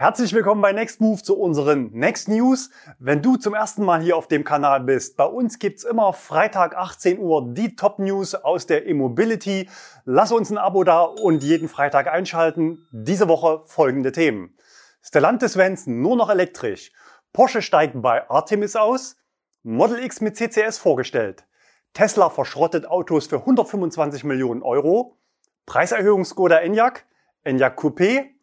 Herzlich willkommen bei Next Move zu unseren Next News. Wenn du zum ersten Mal hier auf dem Kanal bist, bei uns gibt's immer Freitag 18 Uhr die Top News aus der E-Mobility. Lass uns ein Abo da und jeden Freitag einschalten. Diese Woche folgende Themen. Stellantis Vans nur noch elektrisch. Porsche steigt bei Artemis aus. Model X mit CCS vorgestellt. Tesla verschrottet Autos für 125 Millionen Euro. Preiserhöhung Skoda Enyaq. Enyaq Coupé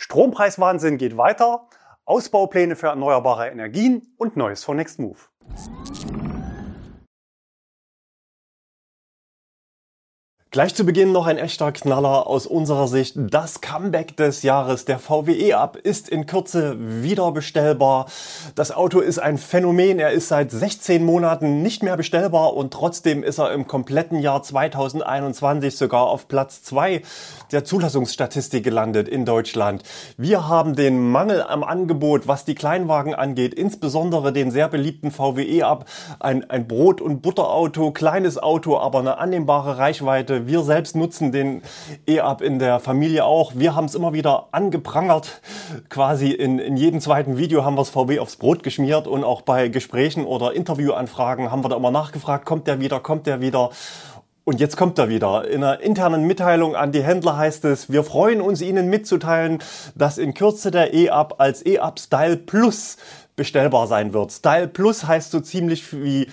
Strompreiswahnsinn geht weiter, Ausbaupläne für erneuerbare Energien und Neues von Nextmove. Gleich zu Beginn noch ein echter Knaller aus unserer Sicht. Das Comeback des Jahres, der VWE Up, ist in Kürze wieder bestellbar. Das Auto ist ein Phänomen. Er ist seit 16 Monaten nicht mehr bestellbar und trotzdem ist er im kompletten Jahr 2021 sogar auf Platz 2 der Zulassungsstatistik gelandet in Deutschland. Wir haben den Mangel am Angebot, was die Kleinwagen angeht, insbesondere den sehr beliebten VWE Up, ein, ein Brot- und Butterauto, kleines Auto, aber eine annehmbare Reichweite wir selbst nutzen den E-Up in der Familie auch. Wir haben es immer wieder angeprangert. Quasi in, in jedem zweiten Video haben wir das VW aufs Brot geschmiert und auch bei Gesprächen oder Interviewanfragen haben wir da immer nachgefragt, kommt der wieder, kommt der wieder? Und jetzt kommt er wieder. In einer internen Mitteilung an die Händler heißt es, wir freuen uns Ihnen mitzuteilen, dass in Kürze der E-Up als E-Up Style Plus bestellbar sein wird. Style Plus heißt so ziemlich wie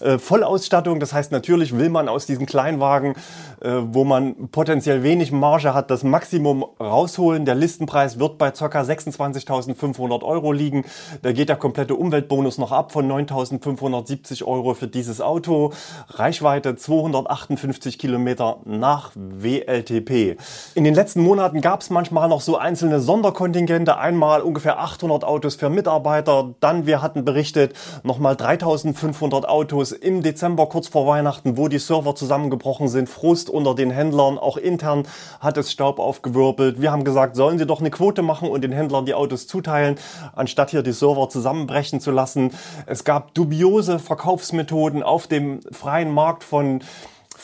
äh, Vollausstattung. Das heißt, natürlich will man aus diesen Kleinwagen, äh, wo man potenziell wenig Marge hat, das Maximum rausholen. Der Listenpreis wird bei ca. 26.500 Euro liegen. Da geht der komplette Umweltbonus noch ab von 9.570 Euro für dieses Auto. Reichweite 258 Kilometer nach WLTP. In den letzten Monaten gab es manchmal noch so einzelne Sonderkontingente. Einmal ungefähr 800 Autos für Mitarbeiter. Dann, wir hatten berichtet, nochmal 3.500 Autos Videos im Dezember kurz vor Weihnachten, wo die Server zusammengebrochen sind, Frust unter den Händlern, auch intern hat es Staub aufgewirbelt. Wir haben gesagt, sollen sie doch eine Quote machen und den Händlern die Autos zuteilen, anstatt hier die Server zusammenbrechen zu lassen. Es gab dubiose Verkaufsmethoden auf dem freien Markt von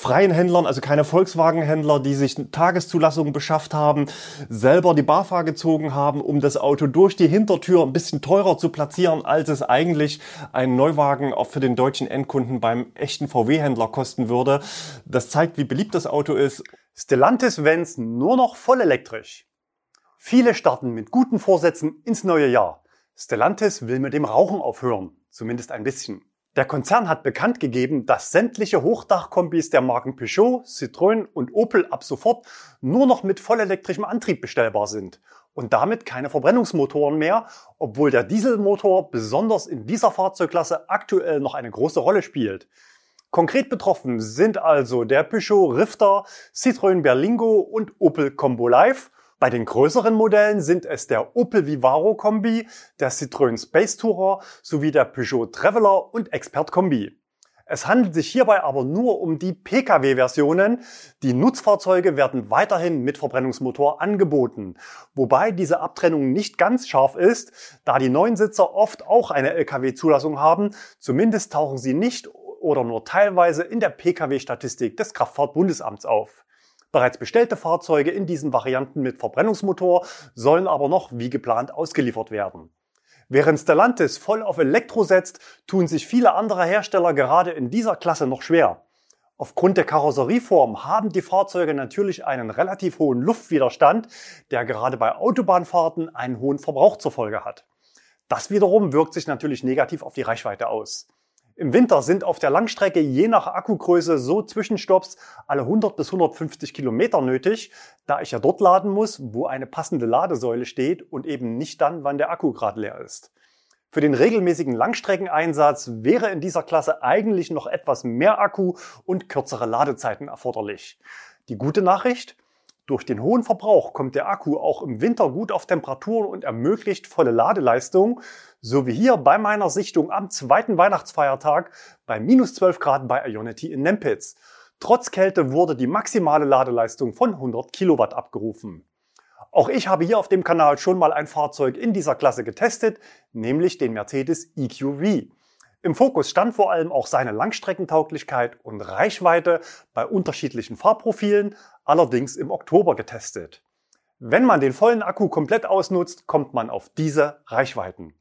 freien Händlern, also keine Volkswagen-Händler, die sich Tageszulassungen beschafft haben, selber die BAFA gezogen haben, um das Auto durch die Hintertür ein bisschen teurer zu platzieren, als es eigentlich ein Neuwagen auch für den deutschen Endkunden beim echten VW-Händler kosten würde. Das zeigt, wie beliebt das Auto ist. Stellantis Vans nur noch voll elektrisch. Viele starten mit guten Vorsätzen ins neue Jahr. Stellantis will mit dem Rauchen aufhören, zumindest ein bisschen. Der Konzern hat bekannt gegeben, dass sämtliche Hochdachkombis der Marken Peugeot, Citroën und Opel ab sofort nur noch mit vollelektrischem Antrieb bestellbar sind und damit keine Verbrennungsmotoren mehr, obwohl der Dieselmotor besonders in dieser Fahrzeugklasse aktuell noch eine große Rolle spielt. Konkret betroffen sind also der Peugeot Rifter, Citroën Berlingo und Opel Combo Live bei den größeren Modellen sind es der Opel Vivaro Kombi, der Citroën Space Tourer sowie der Peugeot Traveler und Expert Kombi. Es handelt sich hierbei aber nur um die Pkw-Versionen. Die Nutzfahrzeuge werden weiterhin mit Verbrennungsmotor angeboten, wobei diese Abtrennung nicht ganz scharf ist, da die neuen Sitzer oft auch eine Lkw-Zulassung haben. Zumindest tauchen sie nicht oder nur teilweise in der Pkw-Statistik des Kraftfahrtbundesamts auf. Bereits bestellte Fahrzeuge in diesen Varianten mit Verbrennungsmotor sollen aber noch wie geplant ausgeliefert werden. Während Stellantis voll auf Elektro setzt, tun sich viele andere Hersteller gerade in dieser Klasse noch schwer. Aufgrund der Karosserieform haben die Fahrzeuge natürlich einen relativ hohen Luftwiderstand, der gerade bei Autobahnfahrten einen hohen Verbrauch zur Folge hat. Das wiederum wirkt sich natürlich negativ auf die Reichweite aus. Im Winter sind auf der Langstrecke je nach Akkugröße so Zwischenstopps alle 100 bis 150 Kilometer nötig, da ich ja dort laden muss, wo eine passende Ladesäule steht und eben nicht dann, wann der Akku gerade leer ist. Für den regelmäßigen Langstreckeneinsatz wäre in dieser Klasse eigentlich noch etwas mehr Akku und kürzere Ladezeiten erforderlich. Die gute Nachricht, durch den hohen Verbrauch kommt der Akku auch im Winter gut auf Temperaturen und ermöglicht volle Ladeleistung, so wie hier bei meiner Sichtung am zweiten Weihnachtsfeiertag bei minus 12 Grad bei Ionity in Nempitz. Trotz Kälte wurde die maximale Ladeleistung von 100 Kilowatt abgerufen. Auch ich habe hier auf dem Kanal schon mal ein Fahrzeug in dieser Klasse getestet, nämlich den Mercedes EQV. Im Fokus stand vor allem auch seine Langstreckentauglichkeit und Reichweite bei unterschiedlichen Fahrprofilen, allerdings im Oktober getestet. Wenn man den vollen Akku komplett ausnutzt, kommt man auf diese Reichweiten.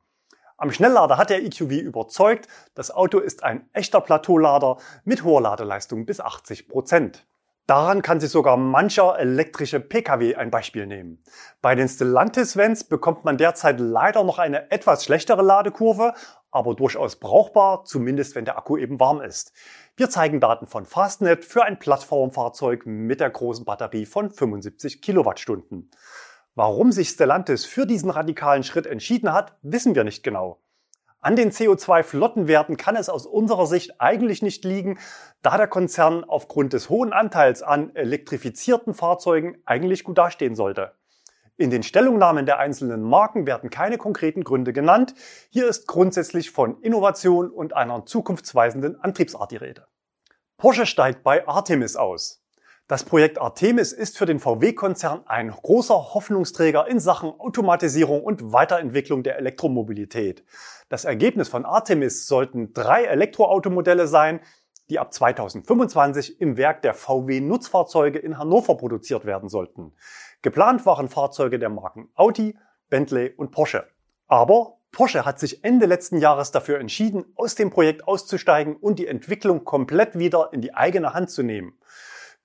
Am Schnelllader hat der EQV überzeugt, das Auto ist ein echter Plateaulader mit hoher Ladeleistung bis 80 Prozent. Daran kann sich sogar mancher elektrische Pkw ein Beispiel nehmen. Bei den Stellantis-Vans bekommt man derzeit leider noch eine etwas schlechtere Ladekurve, aber durchaus brauchbar, zumindest wenn der Akku eben warm ist. Wir zeigen Daten von Fastnet für ein Plattformfahrzeug mit der großen Batterie von 75 Kilowattstunden. Warum sich Stellantis für diesen radikalen Schritt entschieden hat, wissen wir nicht genau. An den CO2-Flottenwerten kann es aus unserer Sicht eigentlich nicht liegen, da der Konzern aufgrund des hohen Anteils an elektrifizierten Fahrzeugen eigentlich gut dastehen sollte. In den Stellungnahmen der einzelnen Marken werden keine konkreten Gründe genannt. Hier ist grundsätzlich von Innovation und einer zukunftsweisenden Antriebsart die Rede. Porsche steigt bei Artemis aus. Das Projekt Artemis ist für den VW-Konzern ein großer Hoffnungsträger in Sachen Automatisierung und Weiterentwicklung der Elektromobilität. Das Ergebnis von Artemis sollten drei Elektroautomodelle sein, die ab 2025 im Werk der VW Nutzfahrzeuge in Hannover produziert werden sollten. Geplant waren Fahrzeuge der Marken Audi, Bentley und Porsche. Aber Porsche hat sich Ende letzten Jahres dafür entschieden, aus dem Projekt auszusteigen und die Entwicklung komplett wieder in die eigene Hand zu nehmen.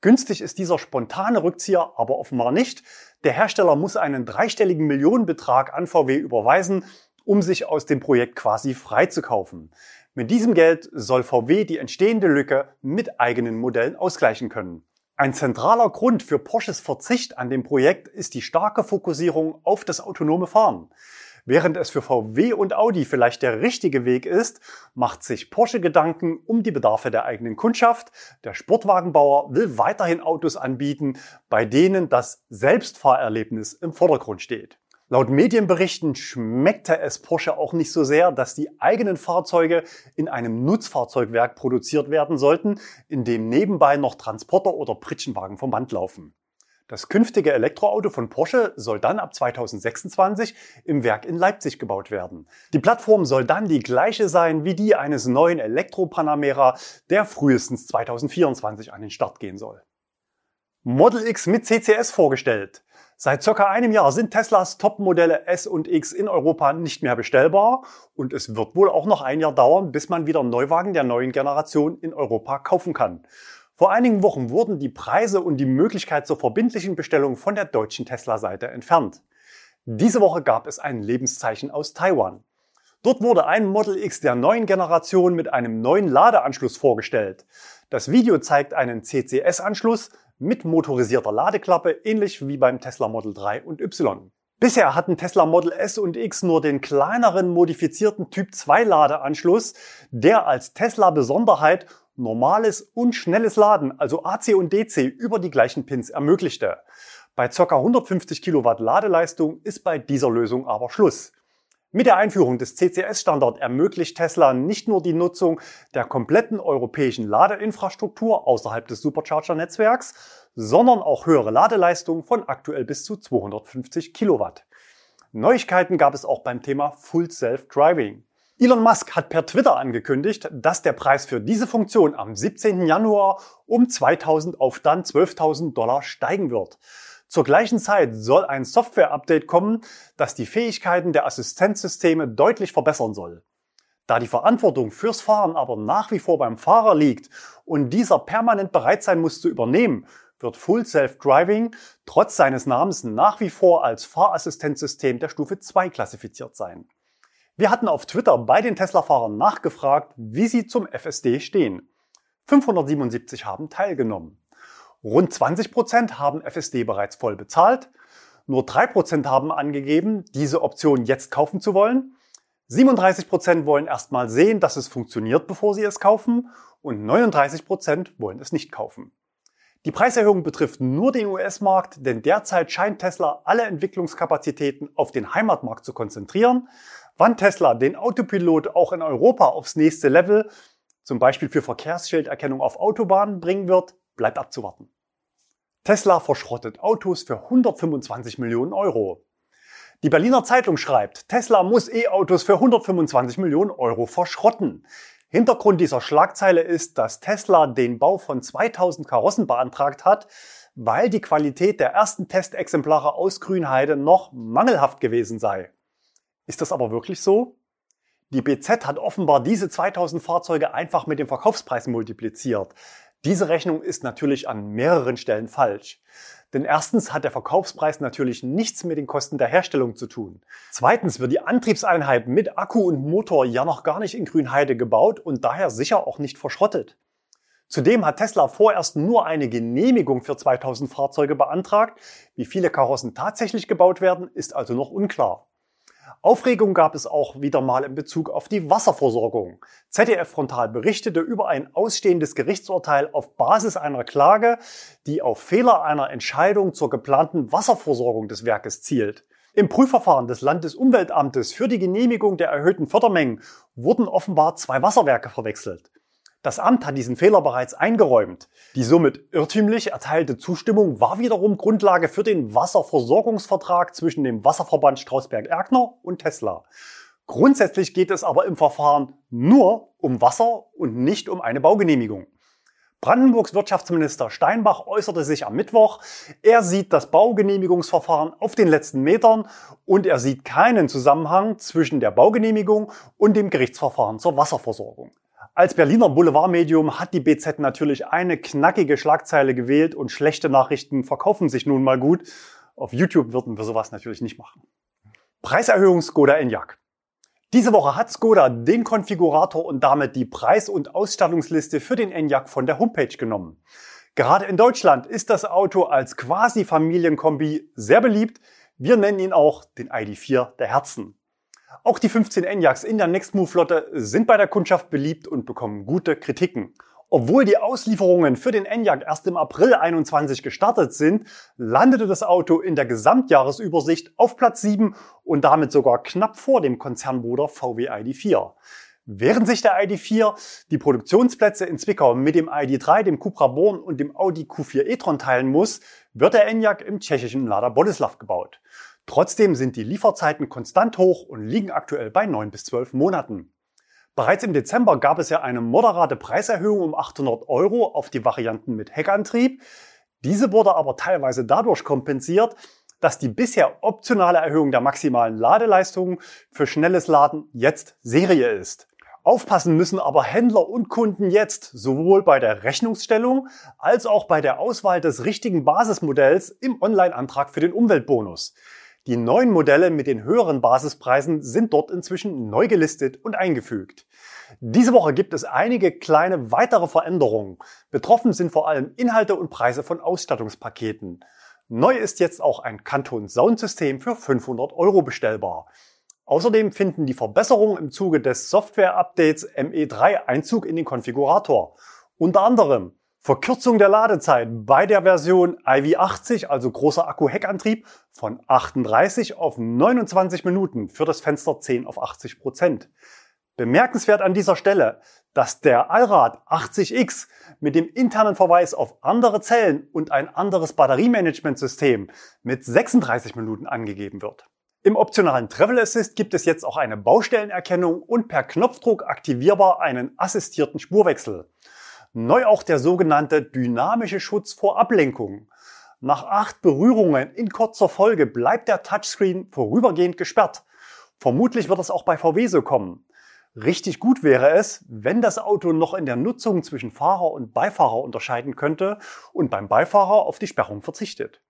Günstig ist dieser spontane Rückzieher aber offenbar nicht. Der Hersteller muss einen dreistelligen Millionenbetrag an VW überweisen, um sich aus dem Projekt quasi freizukaufen. Mit diesem Geld soll VW die entstehende Lücke mit eigenen Modellen ausgleichen können. Ein zentraler Grund für Porsches Verzicht an dem Projekt ist die starke Fokussierung auf das autonome Fahren. Während es für VW und Audi vielleicht der richtige Weg ist, macht sich Porsche Gedanken um die Bedarfe der eigenen Kundschaft. Der Sportwagenbauer will weiterhin Autos anbieten, bei denen das Selbstfahrerlebnis im Vordergrund steht. Laut Medienberichten schmeckte es Porsche auch nicht so sehr, dass die eigenen Fahrzeuge in einem Nutzfahrzeugwerk produziert werden sollten, in dem nebenbei noch Transporter oder Pritschenwagen vom Band laufen. Das künftige Elektroauto von Porsche soll dann ab 2026 im Werk in Leipzig gebaut werden. Die Plattform soll dann die gleiche sein wie die eines neuen Elektro-Panamera, der frühestens 2024 an den Start gehen soll. Model X mit CCS vorgestellt. Seit circa einem Jahr sind Teslas Top-Modelle S und X in Europa nicht mehr bestellbar und es wird wohl auch noch ein Jahr dauern, bis man wieder Neuwagen der neuen Generation in Europa kaufen kann. Vor einigen Wochen wurden die Preise und die Möglichkeit zur verbindlichen Bestellung von der deutschen Tesla-Seite entfernt. Diese Woche gab es ein Lebenszeichen aus Taiwan. Dort wurde ein Model X der neuen Generation mit einem neuen Ladeanschluss vorgestellt. Das Video zeigt einen CCS-Anschluss mit motorisierter Ladeklappe, ähnlich wie beim Tesla Model 3 und Y. Bisher hatten Tesla Model S und X nur den kleineren modifizierten Typ 2 Ladeanschluss, der als Tesla Besonderheit normales und schnelles Laden, also AC und DC, über die gleichen Pins ermöglichte. Bei ca. 150 Kilowatt Ladeleistung ist bei dieser Lösung aber Schluss. Mit der Einführung des CCS-Standard ermöglicht Tesla nicht nur die Nutzung der kompletten europäischen Ladeinfrastruktur außerhalb des Supercharger-Netzwerks, sondern auch höhere Ladeleistung von aktuell bis zu 250 Kilowatt. Neuigkeiten gab es auch beim Thema Full Self Driving. Elon Musk hat per Twitter angekündigt, dass der Preis für diese Funktion am 17. Januar um 2000 auf dann 12.000 Dollar steigen wird. Zur gleichen Zeit soll ein Software-Update kommen, das die Fähigkeiten der Assistenzsysteme deutlich verbessern soll. Da die Verantwortung fürs Fahren aber nach wie vor beim Fahrer liegt und dieser permanent bereit sein muss zu übernehmen, wird Full Self Driving trotz seines Namens nach wie vor als Fahrassistenzsystem der Stufe 2 klassifiziert sein. Wir hatten auf Twitter bei den Tesla-Fahrern nachgefragt, wie sie zum FSD stehen. 577 haben teilgenommen. Rund 20 Prozent haben FSD bereits voll bezahlt. Nur 3% haben angegeben, diese Option jetzt kaufen zu wollen. 37 Prozent wollen erstmal sehen, dass es funktioniert, bevor sie es kaufen. Und 39 Prozent wollen es nicht kaufen. Die Preiserhöhung betrifft nur den US-Markt, denn derzeit scheint Tesla alle Entwicklungskapazitäten auf den Heimatmarkt zu konzentrieren. Wann Tesla den Autopilot auch in Europa aufs nächste Level, zum Beispiel für Verkehrsschilderkennung auf Autobahnen, bringen wird, bleibt abzuwarten. Tesla verschrottet Autos für 125 Millionen Euro. Die Berliner Zeitung schreibt, Tesla muss E-Autos für 125 Millionen Euro verschrotten. Hintergrund dieser Schlagzeile ist, dass Tesla den Bau von 2000 Karossen beantragt hat, weil die Qualität der ersten Testexemplare aus Grünheide noch mangelhaft gewesen sei. Ist das aber wirklich so? Die BZ hat offenbar diese 2000 Fahrzeuge einfach mit dem Verkaufspreis multipliziert. Diese Rechnung ist natürlich an mehreren Stellen falsch. Denn erstens hat der Verkaufspreis natürlich nichts mit den Kosten der Herstellung zu tun. Zweitens wird die Antriebseinheit mit Akku und Motor ja noch gar nicht in Grünheide gebaut und daher sicher auch nicht verschrottet. Zudem hat Tesla vorerst nur eine Genehmigung für 2000 Fahrzeuge beantragt. Wie viele Karossen tatsächlich gebaut werden, ist also noch unklar. Aufregung gab es auch wieder mal in Bezug auf die Wasserversorgung. ZDF Frontal berichtete über ein ausstehendes Gerichtsurteil auf Basis einer Klage, die auf Fehler einer Entscheidung zur geplanten Wasserversorgung des Werkes zielt. Im Prüfverfahren des Landesumweltamtes für die Genehmigung der erhöhten Fördermengen wurden offenbar zwei Wasserwerke verwechselt. Das Amt hat diesen Fehler bereits eingeräumt. Die somit irrtümlich erteilte Zustimmung war wiederum Grundlage für den Wasserversorgungsvertrag zwischen dem Wasserverband Strausberg-Erkner und Tesla. Grundsätzlich geht es aber im Verfahren nur um Wasser und nicht um eine Baugenehmigung. Brandenburgs Wirtschaftsminister Steinbach äußerte sich am Mittwoch, er sieht das Baugenehmigungsverfahren auf den letzten Metern und er sieht keinen Zusammenhang zwischen der Baugenehmigung und dem Gerichtsverfahren zur Wasserversorgung. Als Berliner Boulevardmedium hat die BZ natürlich eine knackige Schlagzeile gewählt und schlechte Nachrichten verkaufen sich nun mal gut. Auf YouTube würden wir sowas natürlich nicht machen. Preiserhöhung Skoda Enyaq. Diese Woche hat Skoda den Konfigurator und damit die Preis- und Ausstattungsliste für den Enyaq von der Homepage genommen. Gerade in Deutschland ist das Auto als quasi Familienkombi sehr beliebt. Wir nennen ihn auch den ID4 der Herzen. Auch die 15 Enyaqs in der Nextmove-Flotte sind bei der Kundschaft beliebt und bekommen gute Kritiken. Obwohl die Auslieferungen für den Enyaq erst im April 21 gestartet sind, landete das Auto in der Gesamtjahresübersicht auf Platz 7 und damit sogar knapp vor dem Konzernbruder VW ID4. Während sich der ID4 die Produktionsplätze in Zwickau mit dem ID3, dem Cupra Born und dem Audi Q4 e-tron teilen muss, wird der Enyaq im tschechischen Lada Boleslav gebaut. Trotzdem sind die Lieferzeiten konstant hoch und liegen aktuell bei 9 bis 12 Monaten. Bereits im Dezember gab es ja eine moderate Preiserhöhung um 800 Euro auf die Varianten mit Heckantrieb. Diese wurde aber teilweise dadurch kompensiert, dass die bisher optionale Erhöhung der maximalen Ladeleistung für schnelles Laden jetzt Serie ist. Aufpassen müssen aber Händler und Kunden jetzt sowohl bei der Rechnungsstellung als auch bei der Auswahl des richtigen Basismodells im Online-Antrag für den Umweltbonus. Die neuen Modelle mit den höheren Basispreisen sind dort inzwischen neu gelistet und eingefügt. Diese Woche gibt es einige kleine weitere Veränderungen. Betroffen sind vor allem Inhalte und Preise von Ausstattungspaketen. Neu ist jetzt auch ein Kanton Soundsystem für 500 Euro bestellbar. Außerdem finden die Verbesserungen im Zuge des Software-Updates ME3 Einzug in den Konfigurator. Unter anderem Verkürzung der Ladezeit bei der Version iV80, also großer Akku-Heckantrieb, von 38 auf 29 Minuten für das Fenster 10 auf 80 Prozent. Bemerkenswert an dieser Stelle, dass der Allrad 80X mit dem internen Verweis auf andere Zellen und ein anderes Batteriemanagementsystem mit 36 Minuten angegeben wird. Im optionalen Travel Assist gibt es jetzt auch eine Baustellenerkennung und per Knopfdruck aktivierbar einen assistierten Spurwechsel. Neu auch der sogenannte dynamische Schutz vor Ablenkung. Nach acht Berührungen in kurzer Folge bleibt der Touchscreen vorübergehend gesperrt. Vermutlich wird es auch bei VW so kommen. Richtig gut wäre es, wenn das Auto noch in der Nutzung zwischen Fahrer und Beifahrer unterscheiden könnte und beim Beifahrer auf die Sperrung verzichtet.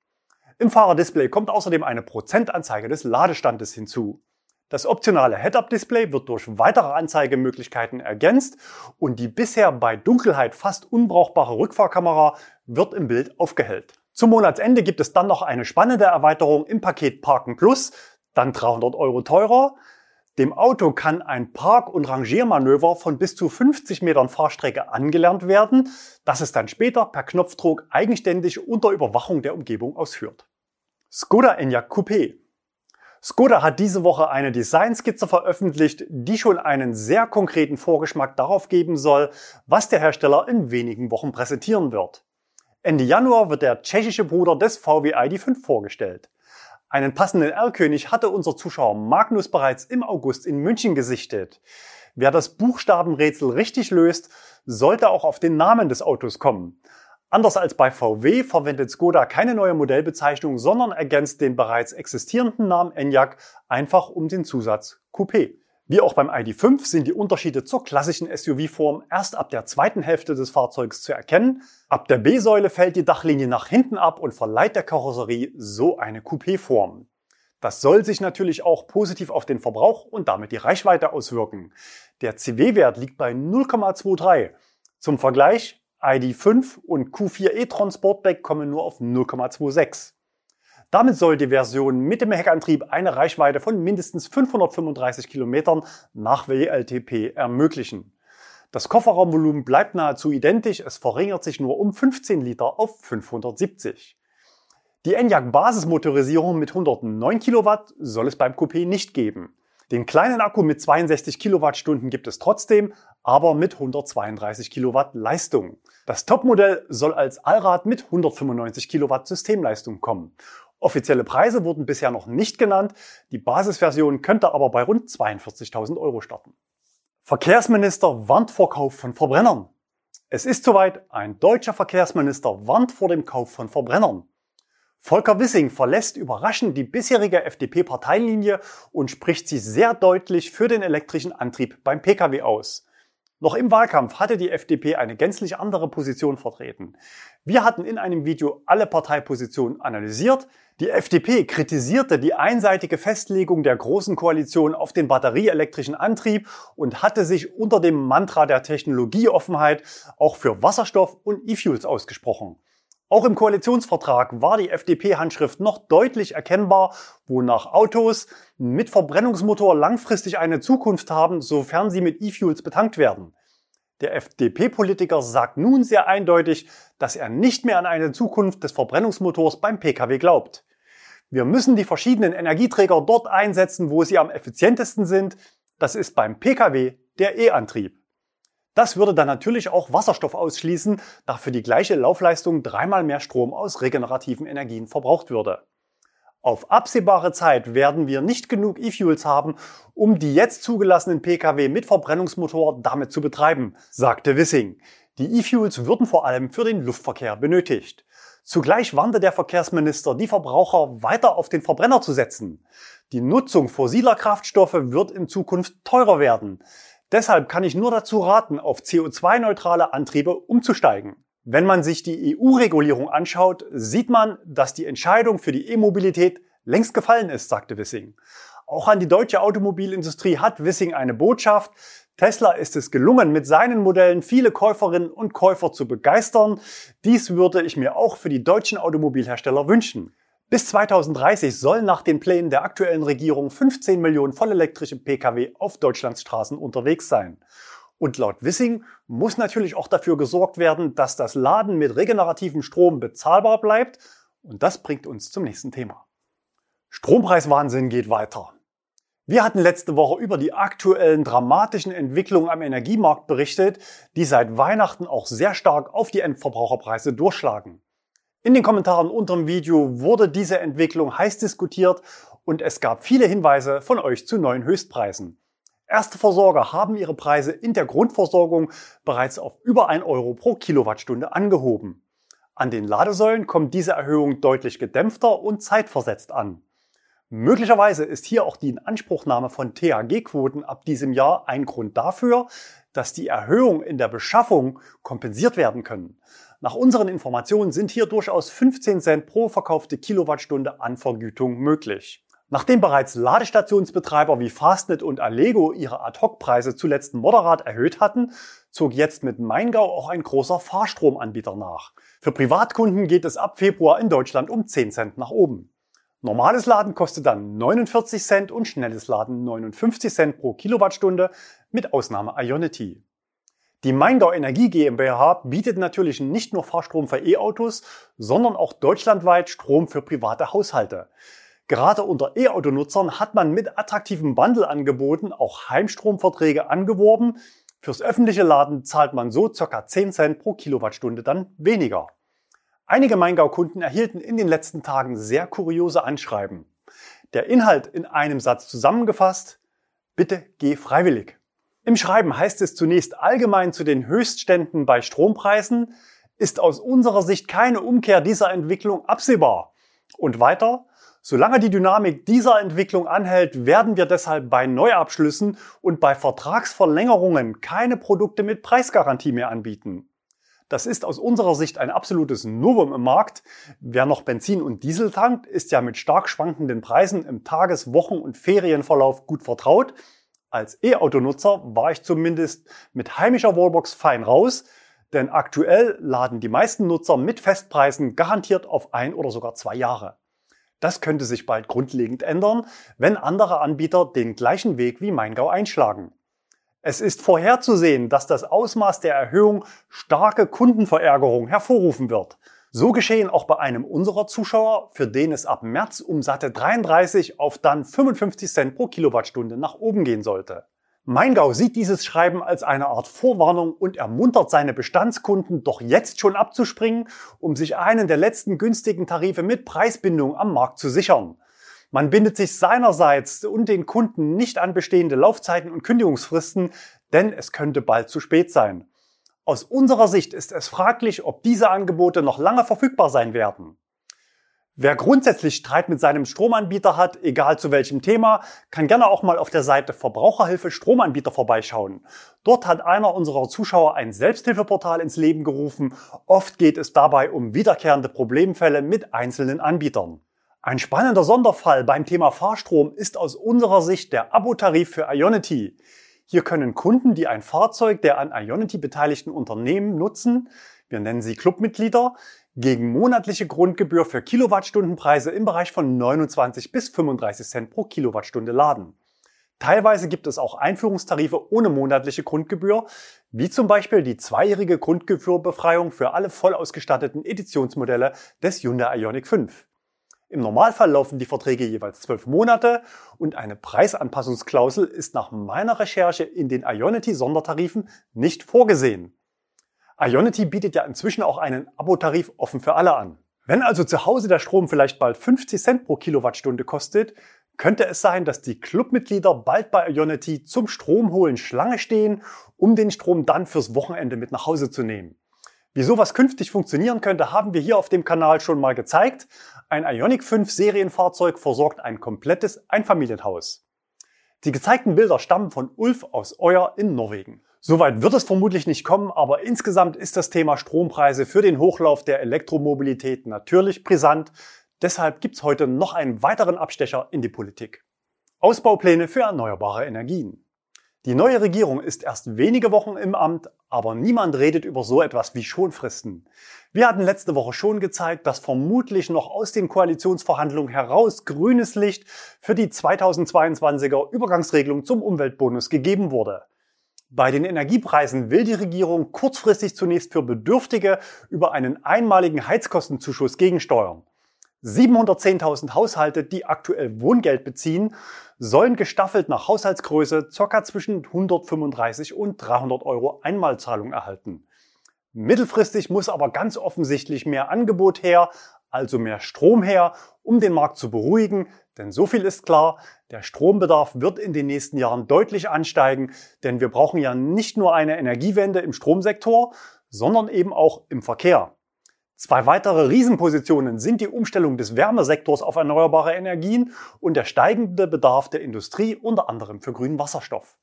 Im Fahrerdisplay kommt außerdem eine Prozentanzeige des Ladestandes hinzu. Das optionale Head-Up-Display wird durch weitere Anzeigemöglichkeiten ergänzt und die bisher bei Dunkelheit fast unbrauchbare Rückfahrkamera wird im Bild aufgehellt. Zum Monatsende gibt es dann noch eine spannende Erweiterung im Paket Parken Plus, dann 300 Euro teurer. Dem Auto kann ein Park- und Rangiermanöver von bis zu 50 Metern Fahrstrecke angelernt werden, das es dann später per Knopfdruck eigenständig unter Überwachung der Umgebung ausführt. Skoda Enyaq Coupé Skoda hat diese Woche eine Designskizze veröffentlicht, die schon einen sehr konkreten Vorgeschmack darauf geben soll, was der Hersteller in wenigen Wochen präsentieren wird. Ende Januar wird der tschechische Bruder des VW ID5 vorgestellt. Einen passenden R-König hatte unser Zuschauer Magnus bereits im August in München gesichtet. Wer das Buchstabenrätsel richtig löst, sollte auch auf den Namen des Autos kommen. Anders als bei VW verwendet Skoda keine neue Modellbezeichnung, sondern ergänzt den bereits existierenden Namen Enyaq einfach um den Zusatz Coupé. Wie auch beim ID.5 sind die Unterschiede zur klassischen SUV-Form erst ab der zweiten Hälfte des Fahrzeugs zu erkennen. Ab der B-Säule fällt die Dachlinie nach hinten ab und verleiht der Karosserie so eine Coupé-Form. Das soll sich natürlich auch positiv auf den Verbrauch und damit die Reichweite auswirken. Der CW-Wert liegt bei 0,23. Zum Vergleich, ID.5 und Q4 e-tron Sportback kommen nur auf 0,26. Damit soll die Version mit dem Heckantrieb eine Reichweite von mindestens 535 Kilometern nach WLTP ermöglichen. Das Kofferraumvolumen bleibt nahezu identisch, es verringert sich nur um 15 Liter auf 570. Die Enyaq Basismotorisierung mit 109 Kilowatt soll es beim Coupé nicht geben. Den kleinen Akku mit 62 Kilowattstunden gibt es trotzdem, aber mit 132 Kilowatt Leistung. Das Topmodell soll als Allrad mit 195 Kilowatt Systemleistung kommen. Offizielle Preise wurden bisher noch nicht genannt, die Basisversion könnte aber bei rund 42.000 Euro starten. Verkehrsminister warnt vor Kauf von Verbrennern. Es ist soweit, ein deutscher Verkehrsminister warnt vor dem Kauf von Verbrennern. Volker Wissing verlässt überraschend die bisherige FDP-Parteienlinie und spricht sich sehr deutlich für den elektrischen Antrieb beim Pkw aus. Noch im Wahlkampf hatte die FDP eine gänzlich andere Position vertreten. Wir hatten in einem Video alle Parteipositionen analysiert. Die FDP kritisierte die einseitige Festlegung der Großen Koalition auf den batterieelektrischen Antrieb und hatte sich unter dem Mantra der Technologieoffenheit auch für Wasserstoff und E-Fuels ausgesprochen. Auch im Koalitionsvertrag war die FDP-Handschrift noch deutlich erkennbar, wonach Autos mit Verbrennungsmotor langfristig eine Zukunft haben, sofern sie mit E-Fuels betankt werden. Der FDP-Politiker sagt nun sehr eindeutig, dass er nicht mehr an eine Zukunft des Verbrennungsmotors beim Pkw glaubt. Wir müssen die verschiedenen Energieträger dort einsetzen, wo sie am effizientesten sind. Das ist beim Pkw der E-Antrieb. Das würde dann natürlich auch Wasserstoff ausschließen, da für die gleiche Laufleistung dreimal mehr Strom aus regenerativen Energien verbraucht würde. Auf absehbare Zeit werden wir nicht genug E-Fuels haben, um die jetzt zugelassenen Pkw mit Verbrennungsmotor damit zu betreiben, sagte Wissing. Die E-Fuels würden vor allem für den Luftverkehr benötigt. Zugleich warnte der Verkehrsminister die Verbraucher weiter auf den Verbrenner zu setzen. Die Nutzung fossiler Kraftstoffe wird in Zukunft teurer werden. Deshalb kann ich nur dazu raten, auf CO2-neutrale Antriebe umzusteigen. Wenn man sich die EU-Regulierung anschaut, sieht man, dass die Entscheidung für die E-Mobilität längst gefallen ist, sagte Wissing. Auch an die deutsche Automobilindustrie hat Wissing eine Botschaft. Tesla ist es gelungen, mit seinen Modellen viele Käuferinnen und Käufer zu begeistern. Dies würde ich mir auch für die deutschen Automobilhersteller wünschen. Bis 2030 sollen nach den Plänen der aktuellen Regierung 15 Millionen vollelektrische Pkw auf Deutschlands Straßen unterwegs sein. Und laut Wissing muss natürlich auch dafür gesorgt werden, dass das Laden mit regenerativem Strom bezahlbar bleibt. Und das bringt uns zum nächsten Thema. Strompreiswahnsinn geht weiter. Wir hatten letzte Woche über die aktuellen dramatischen Entwicklungen am Energiemarkt berichtet, die seit Weihnachten auch sehr stark auf die Endverbraucherpreise durchschlagen. In den Kommentaren unter dem Video wurde diese Entwicklung heiß diskutiert und es gab viele Hinweise von euch zu neuen Höchstpreisen. Erste Versorger haben ihre Preise in der Grundversorgung bereits auf über 1 Euro pro Kilowattstunde angehoben. An den Ladesäulen kommt diese Erhöhung deutlich gedämpfter und zeitversetzt an. Möglicherweise ist hier auch die Inanspruchnahme von THG-Quoten ab diesem Jahr ein Grund dafür, dass die Erhöhungen in der Beschaffung kompensiert werden können. Nach unseren Informationen sind hier durchaus 15 Cent pro verkaufte Kilowattstunde an Vergütung möglich. Nachdem bereits Ladestationsbetreiber wie Fastnet und Allego ihre Ad-Hoc-Preise zuletzt moderat erhöht hatten, zog jetzt mit Maingau auch ein großer Fahrstromanbieter nach. Für Privatkunden geht es ab Februar in Deutschland um 10 Cent nach oben. Normales Laden kostet dann 49 Cent und schnelles Laden 59 Cent pro Kilowattstunde mit Ausnahme Ionity. Die Maingau Energie GmbH bietet natürlich nicht nur Fahrstrom für E-Autos, sondern auch deutschlandweit Strom für private Haushalte. Gerade unter E-Auto-Nutzern hat man mit attraktiven Bundle-Angeboten auch Heimstromverträge angeworben. Fürs öffentliche Laden zahlt man so ca. 10 Cent pro Kilowattstunde dann weniger. Einige Maingau-Kunden erhielten in den letzten Tagen sehr kuriose Anschreiben. Der Inhalt in einem Satz zusammengefasst, bitte geh freiwillig. Im Schreiben heißt es zunächst allgemein zu den Höchstständen bei Strompreisen, ist aus unserer Sicht keine Umkehr dieser Entwicklung absehbar. Und weiter, solange die Dynamik dieser Entwicklung anhält, werden wir deshalb bei Neuabschlüssen und bei Vertragsverlängerungen keine Produkte mit Preisgarantie mehr anbieten. Das ist aus unserer Sicht ein absolutes Novum im Markt. Wer noch Benzin und Diesel tankt, ist ja mit stark schwankenden Preisen im Tages-, Wochen- und Ferienverlauf gut vertraut. Als E-Autonutzer war ich zumindest mit heimischer Wallbox fein raus, denn aktuell laden die meisten Nutzer mit Festpreisen garantiert auf ein oder sogar zwei Jahre. Das könnte sich bald grundlegend ändern, wenn andere Anbieter den gleichen Weg wie Maingau einschlagen. Es ist vorherzusehen, dass das Ausmaß der Erhöhung starke Kundenverärgerung hervorrufen wird. So geschehen auch bei einem unserer Zuschauer, für den es ab März um satte 33 auf dann 55 Cent pro Kilowattstunde nach oben gehen sollte. Maingau sieht dieses Schreiben als eine Art Vorwarnung und ermuntert seine Bestandskunden doch jetzt schon abzuspringen, um sich einen der letzten günstigen Tarife mit Preisbindung am Markt zu sichern. Man bindet sich seinerseits und den Kunden nicht an bestehende Laufzeiten und Kündigungsfristen, denn es könnte bald zu spät sein. Aus unserer Sicht ist es fraglich, ob diese Angebote noch lange verfügbar sein werden. Wer grundsätzlich Streit mit seinem Stromanbieter hat, egal zu welchem Thema, kann gerne auch mal auf der Seite Verbraucherhilfe Stromanbieter vorbeischauen. Dort hat einer unserer Zuschauer ein Selbsthilfeportal ins Leben gerufen. Oft geht es dabei um wiederkehrende Problemfälle mit einzelnen Anbietern. Ein spannender Sonderfall beim Thema Fahrstrom ist aus unserer Sicht der Abo-Tarif für Ionity. Hier können Kunden, die ein Fahrzeug der an Ionity beteiligten Unternehmen nutzen, wir nennen sie Clubmitglieder, gegen monatliche Grundgebühr für Kilowattstundenpreise im Bereich von 29 bis 35 Cent pro Kilowattstunde laden. Teilweise gibt es auch Einführungstarife ohne monatliche Grundgebühr, wie zum Beispiel die zweijährige Grundgebührbefreiung für alle voll ausgestatteten Editionsmodelle des Hyundai Ioniq 5. Im Normalfall laufen die Verträge jeweils zwölf Monate und eine Preisanpassungsklausel ist nach meiner Recherche in den Ionity-Sondertarifen nicht vorgesehen. Ionity bietet ja inzwischen auch einen Abo-Tarif offen für alle an. Wenn also zu Hause der Strom vielleicht bald 50 Cent pro Kilowattstunde kostet, könnte es sein, dass die Clubmitglieder bald bei Ionity zum Stromholen Schlange stehen, um den Strom dann fürs Wochenende mit nach Hause zu nehmen. Wie sowas künftig funktionieren könnte, haben wir hier auf dem Kanal schon mal gezeigt. Ein Ioniq 5 Serienfahrzeug versorgt ein komplettes Einfamilienhaus. Die gezeigten Bilder stammen von Ulf aus Euer in Norwegen. Soweit wird es vermutlich nicht kommen, aber insgesamt ist das Thema Strompreise für den Hochlauf der Elektromobilität natürlich brisant. Deshalb gibt's heute noch einen weiteren Abstecher in die Politik. Ausbaupläne für erneuerbare Energien. Die neue Regierung ist erst wenige Wochen im Amt, aber niemand redet über so etwas wie Schonfristen. Wir hatten letzte Woche schon gezeigt, dass vermutlich noch aus den Koalitionsverhandlungen heraus grünes Licht für die 2022er Übergangsregelung zum Umweltbonus gegeben wurde. Bei den Energiepreisen will die Regierung kurzfristig zunächst für Bedürftige über einen einmaligen Heizkostenzuschuss gegensteuern. 710.000 Haushalte, die aktuell Wohngeld beziehen, sollen gestaffelt nach Haushaltsgröße ca. zwischen 135 und 300 Euro Einmalzahlung erhalten. Mittelfristig muss aber ganz offensichtlich mehr Angebot her, also mehr Strom her, um den Markt zu beruhigen, denn so viel ist klar, der Strombedarf wird in den nächsten Jahren deutlich ansteigen, denn wir brauchen ja nicht nur eine Energiewende im Stromsektor, sondern eben auch im Verkehr. Zwei weitere Riesenpositionen sind die Umstellung des Wärmesektors auf erneuerbare Energien und der steigende Bedarf der Industrie, unter anderem für grünen Wasserstoff.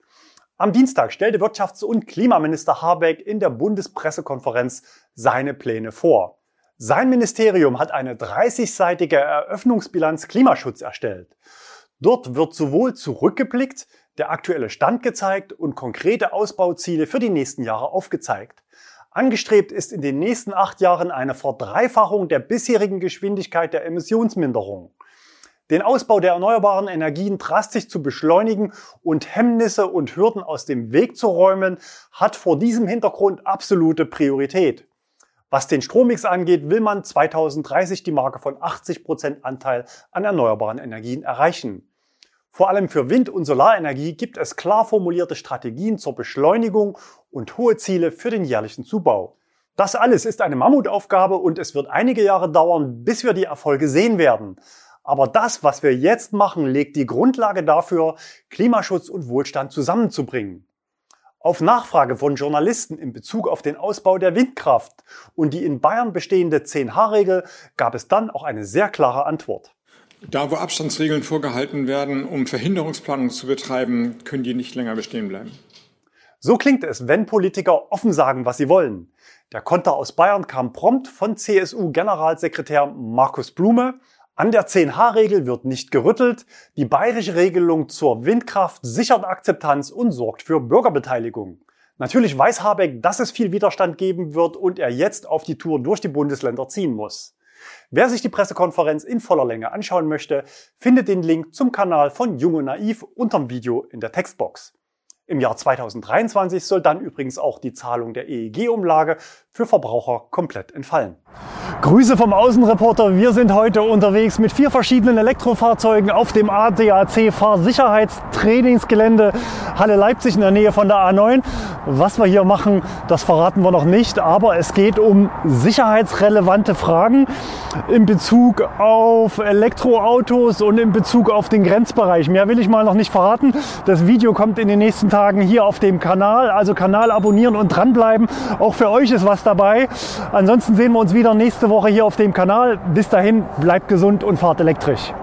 Am Dienstag stellte Wirtschafts- und Klimaminister Habeck in der Bundespressekonferenz seine Pläne vor. Sein Ministerium hat eine 30-seitige Eröffnungsbilanz Klimaschutz erstellt. Dort wird sowohl zurückgeblickt, der aktuelle Stand gezeigt und konkrete Ausbauziele für die nächsten Jahre aufgezeigt. Angestrebt ist in den nächsten acht Jahren eine Verdreifachung der bisherigen Geschwindigkeit der Emissionsminderung. Den Ausbau der erneuerbaren Energien drastisch zu beschleunigen und Hemmnisse und Hürden aus dem Weg zu räumen, hat vor diesem Hintergrund absolute Priorität. Was den Strommix angeht, will man 2030 die Marke von 80 Prozent Anteil an erneuerbaren Energien erreichen. Vor allem für Wind- und Solarenergie gibt es klar formulierte Strategien zur Beschleunigung und hohe Ziele für den jährlichen Zubau. Das alles ist eine Mammutaufgabe und es wird einige Jahre dauern, bis wir die Erfolge sehen werden. Aber das, was wir jetzt machen, legt die Grundlage dafür, Klimaschutz und Wohlstand zusammenzubringen. Auf Nachfrage von Journalisten in Bezug auf den Ausbau der Windkraft und die in Bayern bestehende 10H-Regel gab es dann auch eine sehr klare Antwort. Da, wo Abstandsregeln vorgehalten werden, um Verhinderungsplanung zu betreiben, können die nicht länger bestehen bleiben. So klingt es, wenn Politiker offen sagen, was sie wollen. Der Konter aus Bayern kam prompt von CSU-Generalsekretär Markus Blume. An der 10H-Regel wird nicht gerüttelt. Die bayerische Regelung zur Windkraft sichert Akzeptanz und sorgt für Bürgerbeteiligung. Natürlich weiß Habeck, dass es viel Widerstand geben wird und er jetzt auf die Tour durch die Bundesländer ziehen muss. Wer sich die Pressekonferenz in voller Länge anschauen möchte, findet den Link zum Kanal von Jung und Naiv unterm Video in der Textbox. Im Jahr 2023 soll dann übrigens auch die Zahlung der EEG-Umlage für Verbraucher komplett entfallen. Grüße vom Außenreporter. Wir sind heute unterwegs mit vier verschiedenen Elektrofahrzeugen auf dem ADAC Fahrsicherheitstrainingsgelände Halle Leipzig in der Nähe von der A9. Was wir hier machen, das verraten wir noch nicht, aber es geht um sicherheitsrelevante Fragen in Bezug auf Elektroautos und in Bezug auf den Grenzbereich. Mehr will ich mal noch nicht verraten. Das Video kommt in den nächsten Tagen hier auf dem Kanal. Also Kanal abonnieren und dranbleiben. Auch für euch ist was dabei. Ansonsten sehen wir uns wieder nächste Woche hier auf dem Kanal. Bis dahin, bleibt gesund und fahrt elektrisch.